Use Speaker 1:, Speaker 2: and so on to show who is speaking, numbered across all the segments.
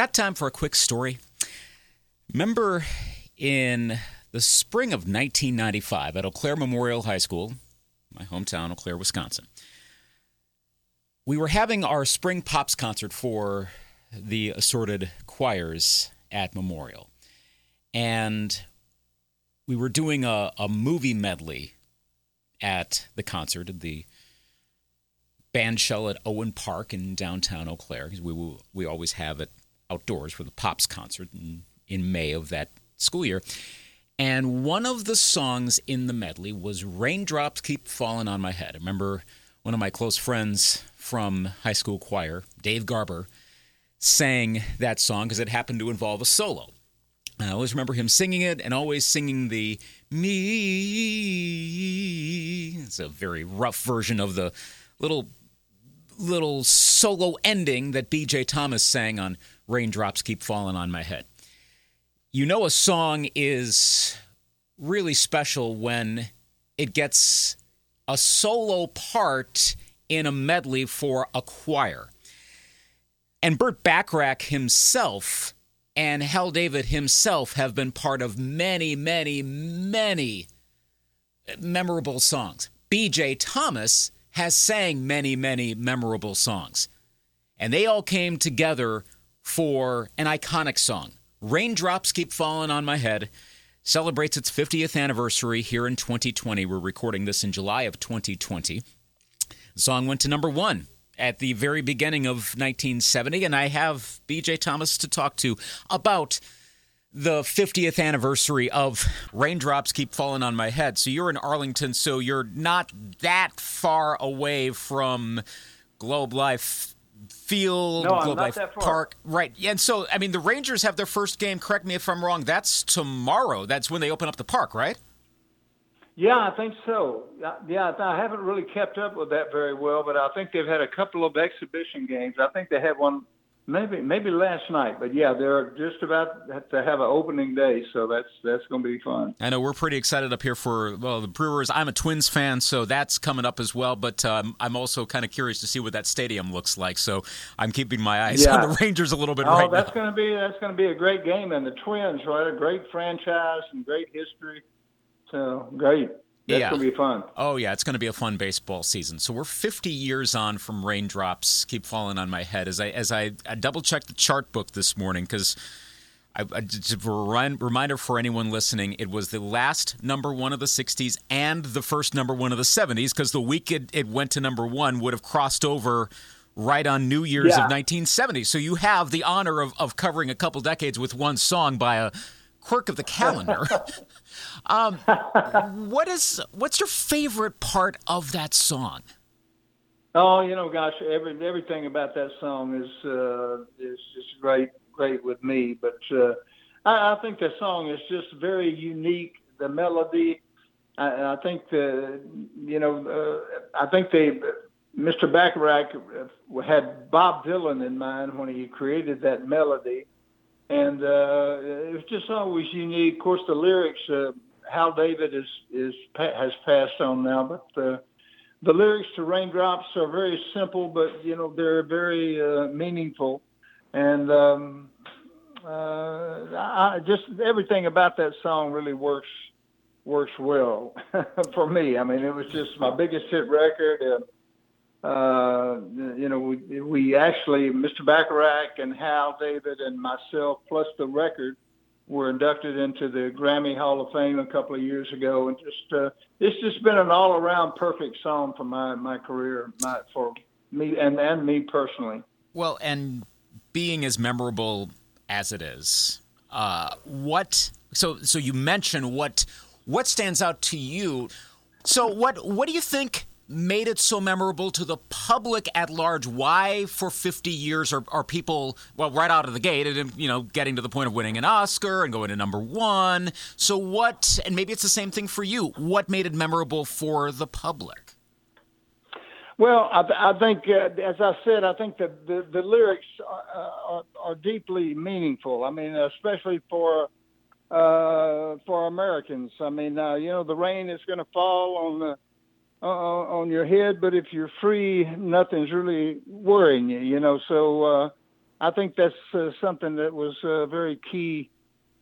Speaker 1: Got time for a quick story? Remember in the spring of 1995 at Eau Claire Memorial High School, my hometown, Eau Claire, Wisconsin, we were having our spring pops concert for the assorted choirs at Memorial. And we were doing a, a movie medley at the concert at the band shell at Owen Park in downtown Eau Claire because we, we always have it outdoors for the Pops concert in, in May of that school year. And one of the songs in the medley was Raindrops Keep Falling on My Head. I remember one of my close friends from high school choir, Dave Garber, sang that song because it happened to involve a solo. I always remember him singing it and always singing the me. It's a very rough version of the little little solo ending that BJ Thomas sang on Raindrops Keep Falling on My Head. You know a song is really special when it gets a solo part in a medley for a choir. And Burt Bacharach himself and Hal David himself have been part of many, many, many memorable songs. BJ Thomas has sang many, many memorable songs. And they all came together for an iconic song. Raindrops Keep Falling on My Head celebrates its 50th anniversary here in 2020. We're recording this in July of 2020. The song went to number one at the very beginning of 1970, and I have BJ Thomas to talk to about the 50th anniversary of Raindrops Keep Falling on My Head. So you're in Arlington, so you're not that far away from Globe Life Field,
Speaker 2: no,
Speaker 1: Globe Life
Speaker 2: Park.
Speaker 1: Park. Right. And so, I mean, the Rangers have their first game, correct me if I'm wrong, that's tomorrow. That's when they open up the park, right?
Speaker 2: Yeah, I think so. Yeah, I haven't really kept up with that very well, but I think they've had a couple of exhibition games. I think they had one maybe maybe last night, but yeah, they're just about to have an opening day, so that's that's going to be fun.
Speaker 1: I know we're pretty excited up here for well the Brewers. I'm a Twins fan, so that's coming up as well. But um, I'm also kind of curious to see what that stadium looks like. So I'm keeping my eyes yeah. on the Rangers a little bit
Speaker 2: oh,
Speaker 1: right
Speaker 2: that's going to be that's going to be a great game, and the Twins, right? A great franchise and great history. So great. That's yeah. going to be fun.
Speaker 1: Oh, yeah. It's going to be a fun baseball season. So we're 50 years on from raindrops keep falling on my head as I as I, I double checked the chart book this morning because. I, I, just a reminder for anyone listening, it was the last number one of the 60s and the first number one of the 70s because the week it, it, went to number one would have crossed over right on New Year's yeah. of 1970. So you have the honor of, of covering a couple decades with one song by a quirk of the calendar. um, what is what's your favorite part of that song?
Speaker 2: Oh, you know, gosh, every everything about that song is uh, is just great, great with me. But uh, I, I think the song is just very unique. The melody, I, I think the you know, uh, I think they. Mr. Bacharach had Bob Dylan in mind when he created that melody, and uh, it was just always unique. Of course, the lyrics, uh, Hal David is is has passed on now, but uh, the lyrics to Raindrops are very simple, but you know they're very uh, meaningful, and um, uh, I just everything about that song really works works well for me. I mean, it was just my biggest hit record. Uh, you know, we, we actually, Mr. Bacharach and Hal David and myself, plus the record, were inducted into the Grammy Hall of Fame a couple of years ago, and just uh, it's just been an all-around perfect song for my my career, my, for me and and me personally.
Speaker 1: Well, and being as memorable as it is, uh, what so so you mentioned what what stands out to you. So what what do you think made it so memorable to the public at large? Why, for 50 years, are, are people, well, right out of the gate, and, you know, getting to the point of winning an Oscar and going to number one? So, what, and maybe it's the same thing for you, what made it memorable for the public?
Speaker 2: Well, I, I think, uh, as I said, I think that the, the lyrics are, are, are deeply meaningful. I mean, especially for uh, for Americans. I mean, uh, you know, the rain is going to fall on the uh, on your head, but if you're free, nothing's really worrying you, you know. So, uh, I think that's uh, something that was uh, very key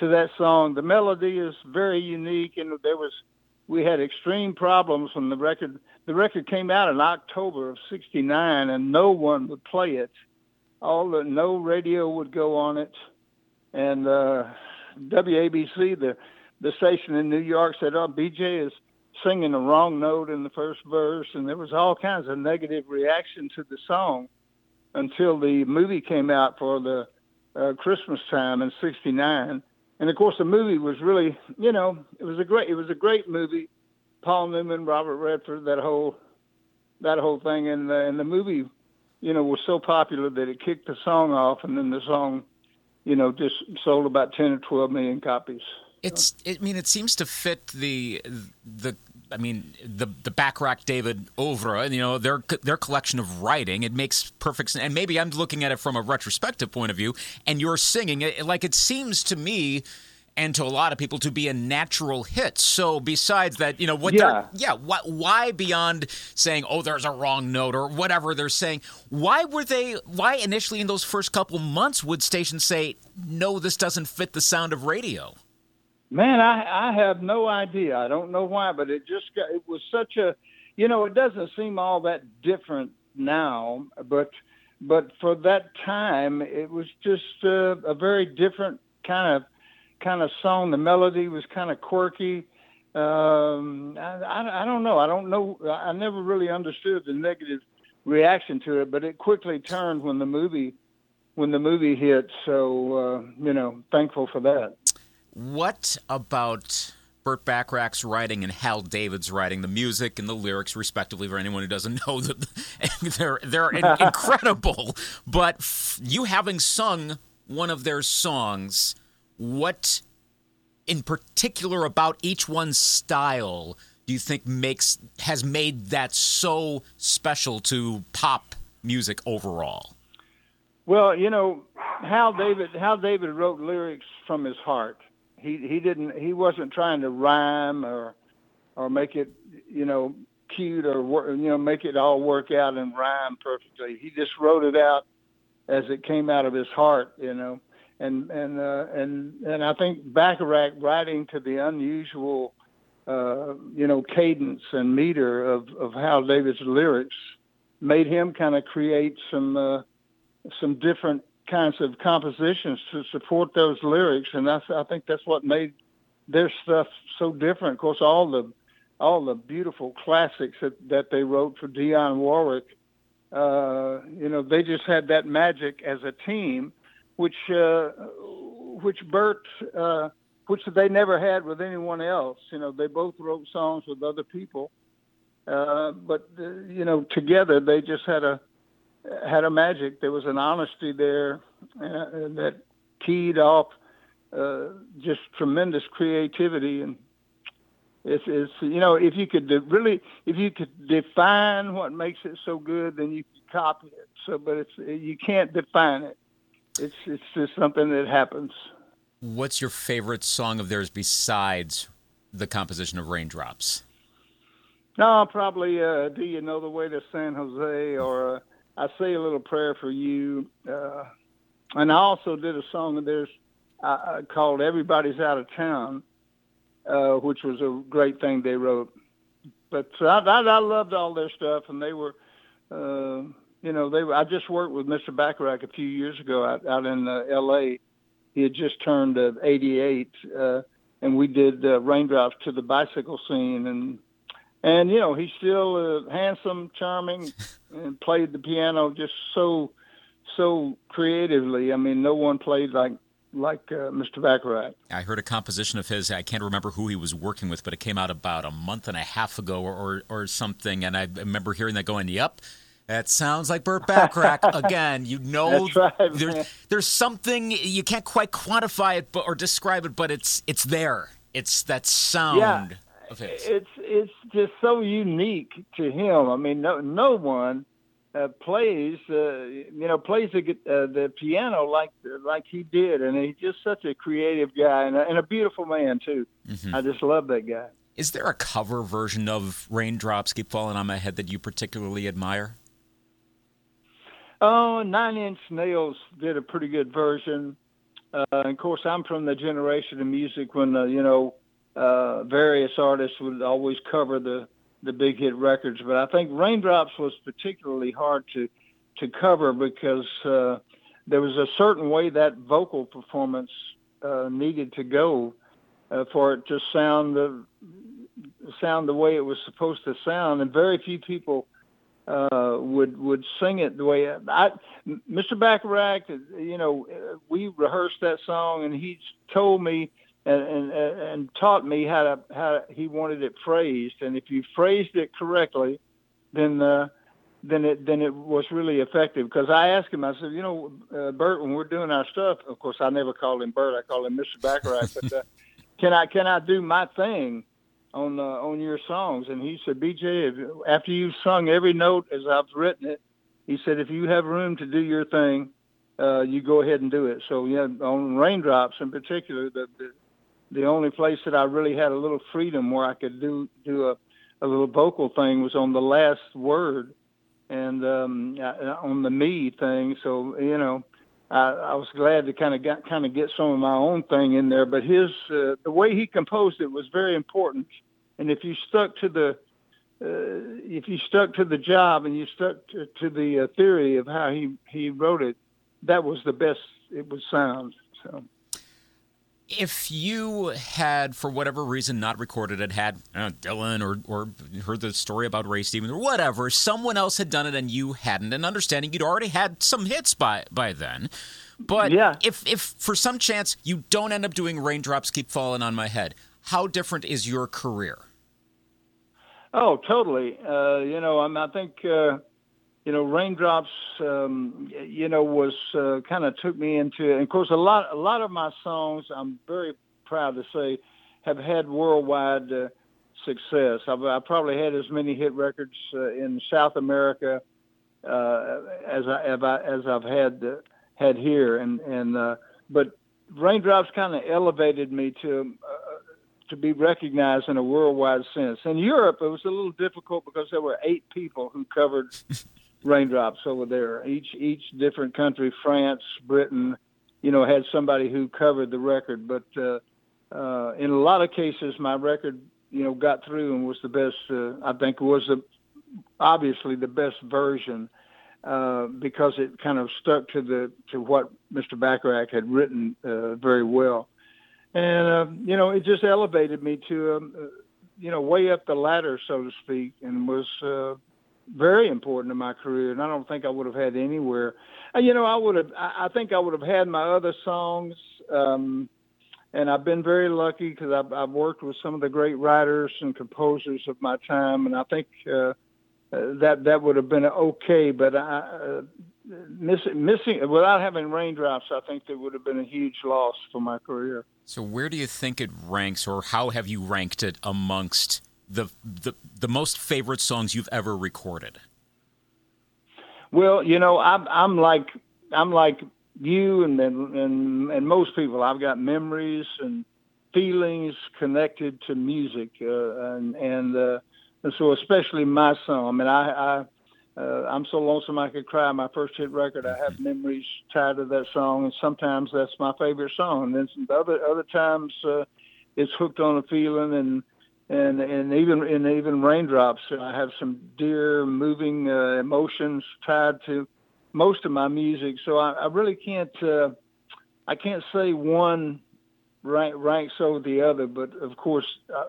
Speaker 2: to that song. The melody is very unique, and there was we had extreme problems when the record the record came out in October of '69, and no one would play it. All the no radio would go on it, and uh, WABC, the the station in New York, said, "Oh, BJ is." Singing the wrong note in the first verse, and there was all kinds of negative reaction to the song until the movie came out for the uh, Christmas time in '69. And of course, the movie was really, you know, it was a great, it was a great movie. Paul Newman, Robert Redford, that whole, that whole thing, and the, and the movie, you know, was so popular that it kicked the song off, and then the song, you know, just sold about ten or twelve million copies.
Speaker 1: It's. I mean, it seems to fit the the I mean, the the Bacharach David oeuvre, you know, their their collection of writing, it makes perfect sense. And maybe I'm looking at it from a retrospective point of view, and you're singing it like it seems to me and to a lot of people to be a natural hit. So besides that, you know, what
Speaker 2: yeah,
Speaker 1: yeah, why, why beyond saying, oh, there's a wrong note or whatever they're saying, why were they? Why initially in those first couple months would stations say, no, this doesn't fit the sound of radio?
Speaker 2: Man, I I have no idea. I don't know why, but it just got, it was such a, you know, it doesn't seem all that different now, but but for that time, it was just a, a very different kind of kind of song. The melody was kind of quirky. Um, I, I I don't know. I don't know. I never really understood the negative reaction to it, but it quickly turned when the movie when the movie hit. So uh, you know, thankful for that.
Speaker 1: What about Burt Bacharach's writing and Hal David's writing, the music and the lyrics, respectively, for anyone who doesn't know that they're they're incredible. But you having sung one of their songs, what in particular about each one's style do you think makes has made that so special to pop music overall?
Speaker 2: Well, you know, Hal David Hal David wrote lyrics from his heart he he didn't he wasn't trying to rhyme or or make it you know cute or you know make it all work out and rhyme perfectly. He just wrote it out as it came out of his heart, you know. And and uh, and and I think Bacharach writing to the unusual, uh, you know, cadence and meter of of Hal David's lyrics made him kind of create some uh, some different kinds of compositions to support those lyrics, and that's I think that's what made their stuff so different. Of course, all the all the beautiful classics that, that they wrote for Dionne Warwick, uh, you know, they just had that magic as a team, which uh, which Burt, uh, which they never had with anyone else. You know, they both wrote songs with other people, uh, but uh, you know, together they just had a had a magic. There was an honesty there uh, that keyed off uh, just tremendous creativity. And it's, it's you know if you could de- really if you could define what makes it so good then you could copy it. So but it's you can't define it. It's it's just something that happens.
Speaker 1: What's your favorite song of theirs besides the composition of raindrops?
Speaker 2: No probably uh, do you know the way to san jose or uh, I say a little prayer for you. Uh, and I also did a song of theirs uh, called "Everybody's Out of Town," uh, which was a great thing they wrote. But I, I, I loved all their stuff, and they were, uh, you know, they. Were, I just worked with Mr. Bacharach a few years ago out, out in uh, L.A. He had just turned uh, 88, uh, and we did uh, raindrops to the bicycle scene, and and you know he's still uh, handsome, charming, and played the piano just so so creatively. I mean, no one played like like uh, Mr. Bacharach.
Speaker 1: I heard a composition of his. I can't remember who he was working with, but it came out about a month and a half ago or or, or something. And I remember hearing that going, "Yep." That sounds like Burt Bacharach again. You know,
Speaker 2: right,
Speaker 1: there's, there's something you can't quite quantify it, but, or describe it, but it's it's there. It's that sound.
Speaker 2: Yeah it's it's just so unique to him. I mean, no no one uh, plays uh, you know plays the uh, the piano like like he did, and he's just such a creative guy and a, and a beautiful man too. Mm-hmm. I just love that guy.
Speaker 1: Is there a cover version of "Raindrops Keep Falling on My Head" that you particularly admire?
Speaker 2: Oh, Nine Inch Nails did a pretty good version. Uh, and of course, I'm from the generation of music when uh, you know uh, various artists would always cover the the big hit records. But I think Raindrops was particularly hard to to cover because uh, there was a certain way that vocal performance uh, needed to go uh, for it to sound the sound the way it was supposed to sound, and very few people uh, would would sing it the way I, Mr. Bacharach. You know, we rehearsed that song, and he told me and, and and taught me how to how he wanted it phrased, and if you phrased it correctly, then. Uh, then it then it was really effective because I asked him. I said, you know, uh, Burt, when we're doing our stuff, of course, I never called him Burt. I called him Mr. Bacharach. but uh, can I can I do my thing on uh, on your songs? And he said, BJ, after you've sung every note as I've written it, he said, if you have room to do your thing, uh, you go ahead and do it. So yeah, on Raindrops in particular, the, the the only place that I really had a little freedom where I could do do a a little vocal thing was on the last word and um, uh, on the me thing. So you know, I, I was glad to kind of get kind of get some of my own thing in there. But his uh, the way he composed it was very important. And if you stuck to the uh, if you stuck to the job and you stuck to, to the uh, theory of how he he wrote it, that was the best it would sound. So
Speaker 1: if you had, for whatever reason, not recorded it, had uh, Dylan or, or heard the story about Ray Stevens or whatever, someone else had done it and you hadn't, and understanding you'd already had some hits by by then. But yeah. if, if for some chance you don't end up doing Raindrops Keep Falling on My Head, how different is your career?
Speaker 2: Oh, totally. Uh, you know, I, I think uh, you know, raindrops, um, you know, was uh, kind of took me into. And of course, a lot, a lot of my songs, I'm very proud to say, have had worldwide uh, success. I've, I probably had as many hit records uh, in South America uh, as I, I, as I've had uh, had here, and and uh, but raindrops kind of elevated me to. To be recognized in a worldwide sense. In Europe, it was a little difficult because there were eight people who covered raindrops over there. Each each different country, France, Britain, you know, had somebody who covered the record. But uh, uh, in a lot of cases, my record, you know, got through and was the best. Uh, I think was the obviously the best version uh, because it kind of stuck to the to what Mr. Bacharach had written uh, very well. And uh, you know, it just elevated me to, um, uh, you know, way up the ladder, so to speak, and was uh, very important in my career, and I don't think I would have had anywhere. Uh, you know, I would have. I, think I would have had my other songs, um, and I've been very lucky because I've, I've worked with some of the great writers and composers of my time, and I think uh, uh, that that would have been okay. But I, uh, missing missing without having raindrops, I think that would have been a huge loss for my career.
Speaker 1: So, where do you think it ranks, or how have you ranked it amongst? The the the most favorite songs you've ever recorded?
Speaker 2: Well, you know, I'm I'm like I'm like you and and and most people. I've got memories and feelings connected to music, uh, and and, uh, and so especially my song. I mean, I. I uh, I'm so lonesome I could cry. My first hit record. I have memories tied to that song, and sometimes that's my favorite song. And then some other other times uh, it's hooked on a feeling, and and and even in even raindrops, I have some dear, moving uh, emotions tied to most of my music. So I, I really can't uh, I can't say one rank, ranks over the other, but of course uh,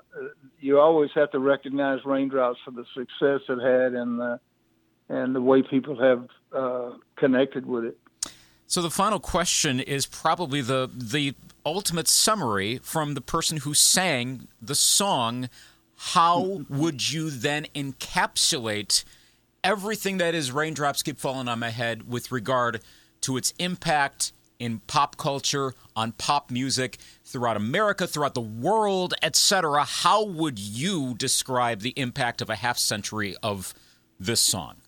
Speaker 2: you always have to recognize raindrops for the success it had and the and the way people have uh, connected with it.
Speaker 1: So the final question is probably the the ultimate summary from the person who sang the song, how would you then encapsulate everything that is Raindrops Keep Falling on My Head with regard to its impact in pop culture, on pop music, throughout America, throughout the world, etc.? How would you describe the impact of a half century of this song?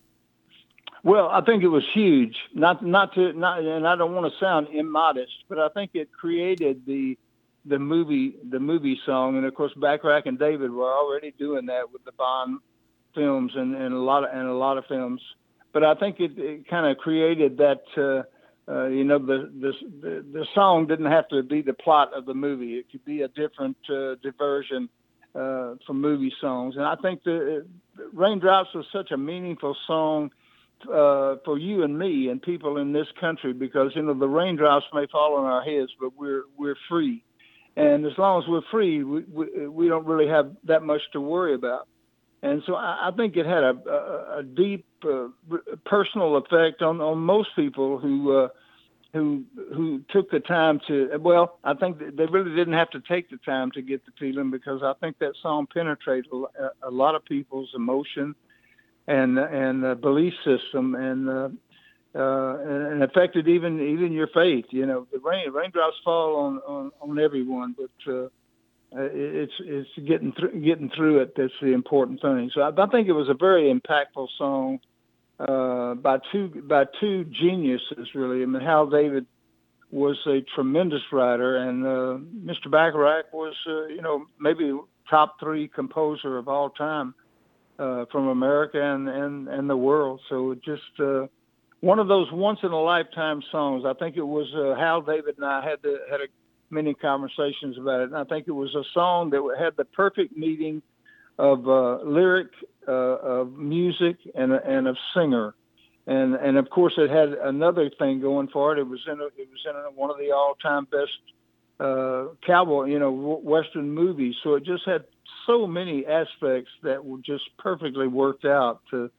Speaker 2: Well, I think it was huge. Not not to not, and I don't want to sound immodest, but I think it created the the movie the movie song, and of course Bacharach and David were already doing that with the Bond films and, and a lot of and a lot of films but I think it, it kind of created that. Uh, uh, you know, the, the the the song didn't have to be the plot of the movie. It could be a different uh, diversion uh, from movie songs. And I think the Raindrops was such a meaningful song uh, for you and me and people in this country because you know the raindrops may fall on our heads, but we're we're free, and as long as we're free, we we, we don't really have that much to worry about. And so I, I think it had a, a, a deep uh, personal effect on, on most people who uh, who who took the time to. Well, I think they really didn't have to take the time to get the feeling because I think that song penetrated a, a lot of people's emotion and and uh, belief system and. Uh, uh, and affected even even your faith. You know, the rain raindrops fall on on, on everyone, but uh, it's it's getting through getting through it that's the important thing. So I, I think it was a very impactful song uh, by two by two geniuses really. I mean, Hal David was a tremendous writer, and uh, Mr. Bacharach was uh, you know maybe top three composer of all time uh, from America and, and and the world. So just uh, one of those once in a lifetime songs. I think it was uh, Hal David and I had the, had a many conversations about it. And I think it was a song that had the perfect meeting of uh, lyric, uh, of music, and and of singer. And and of course, it had another thing going for it. It was in a, it was in a, one of the all-time best uh, cowboy, you know, western movies. So it just had so many aspects that were just perfectly worked out to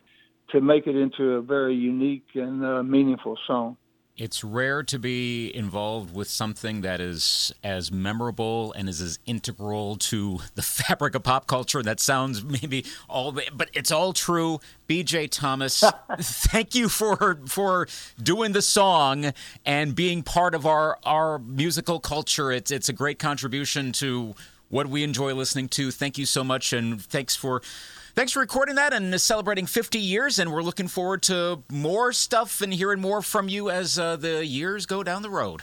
Speaker 2: to make it into a very unique and uh, meaningful song
Speaker 1: it's rare to be involved with something that is as memorable and is as integral to the fabric of pop culture. That sounds maybe all, but it's all true. BJ Thomas, thank you for for doing the song and being part of our our musical culture. It's it's a great contribution to what we enjoy listening to. Thank you so much, and thanks for Thanks for recording that and celebrating 50 years. And we're looking forward to more stuff and hearing more from you as uh, the years go down the road.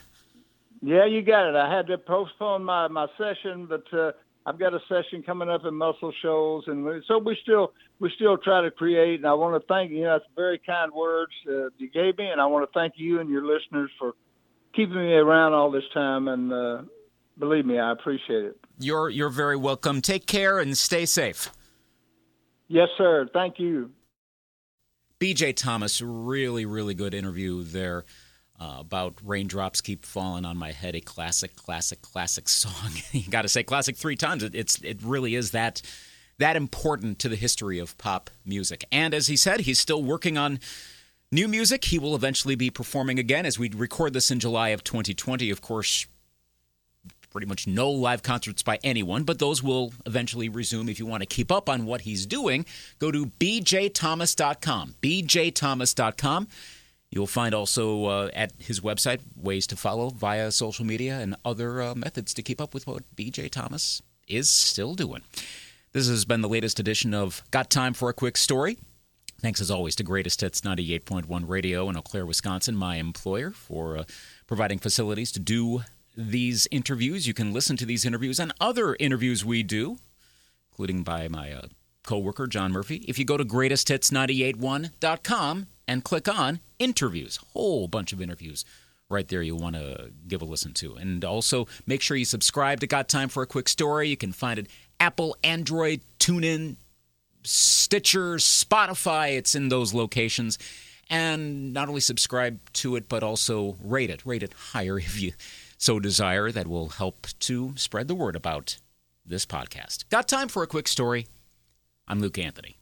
Speaker 2: Yeah, you got it. I had to postpone my, my session, but uh, I've got a session coming up in Muscle Shoals, and so we still we still try to create. And I want to thank you. Know, that's very kind words uh, you gave me, and I want to thank you and your listeners for keeping me around all this time. And uh, believe me, I appreciate it.
Speaker 1: You're you're very welcome. Take care and stay safe.
Speaker 2: Yes, sir. Thank you.
Speaker 1: BJ Thomas, really, really good interview there uh, about Raindrops Keep Falling on My Head, a classic, classic, classic song. you got to say classic three times. It, it's, it really is that, that important to the history of pop music. And as he said, he's still working on new music. He will eventually be performing again as we record this in July of 2020. Of course, pretty much no live concerts by anyone, but those will eventually resume. If you want to keep up on what he's doing, go to bjthomas.com. bjthomas.com. You'll find also uh, at his website ways to follow via social media and other uh, methods to keep up with what BJ Thomas is still doing. This has been the latest edition of Got Time for a Quick Story. Thanks as always to Greatest Hits 98.1 Radio in Eau Claire, Wisconsin, my employer, for uh, providing facilities to do these interviews. You can listen to these interviews and other interviews we do, including by my uh, coworker John Murphy. If you go to greatesthits981.com and click on interviews, whole bunch of interviews right there you'll want to give a listen to. And also make sure you subscribe to Got Time for a Quick Story. You can find it Apple, Android, TuneIn, Stitcher, Spotify. It's in those locations. And not only subscribe to it, but also rate it. Rate it higher if you so desire that will help to spread the word about this podcast. Got time for a quick story? I'm Luke Anthony.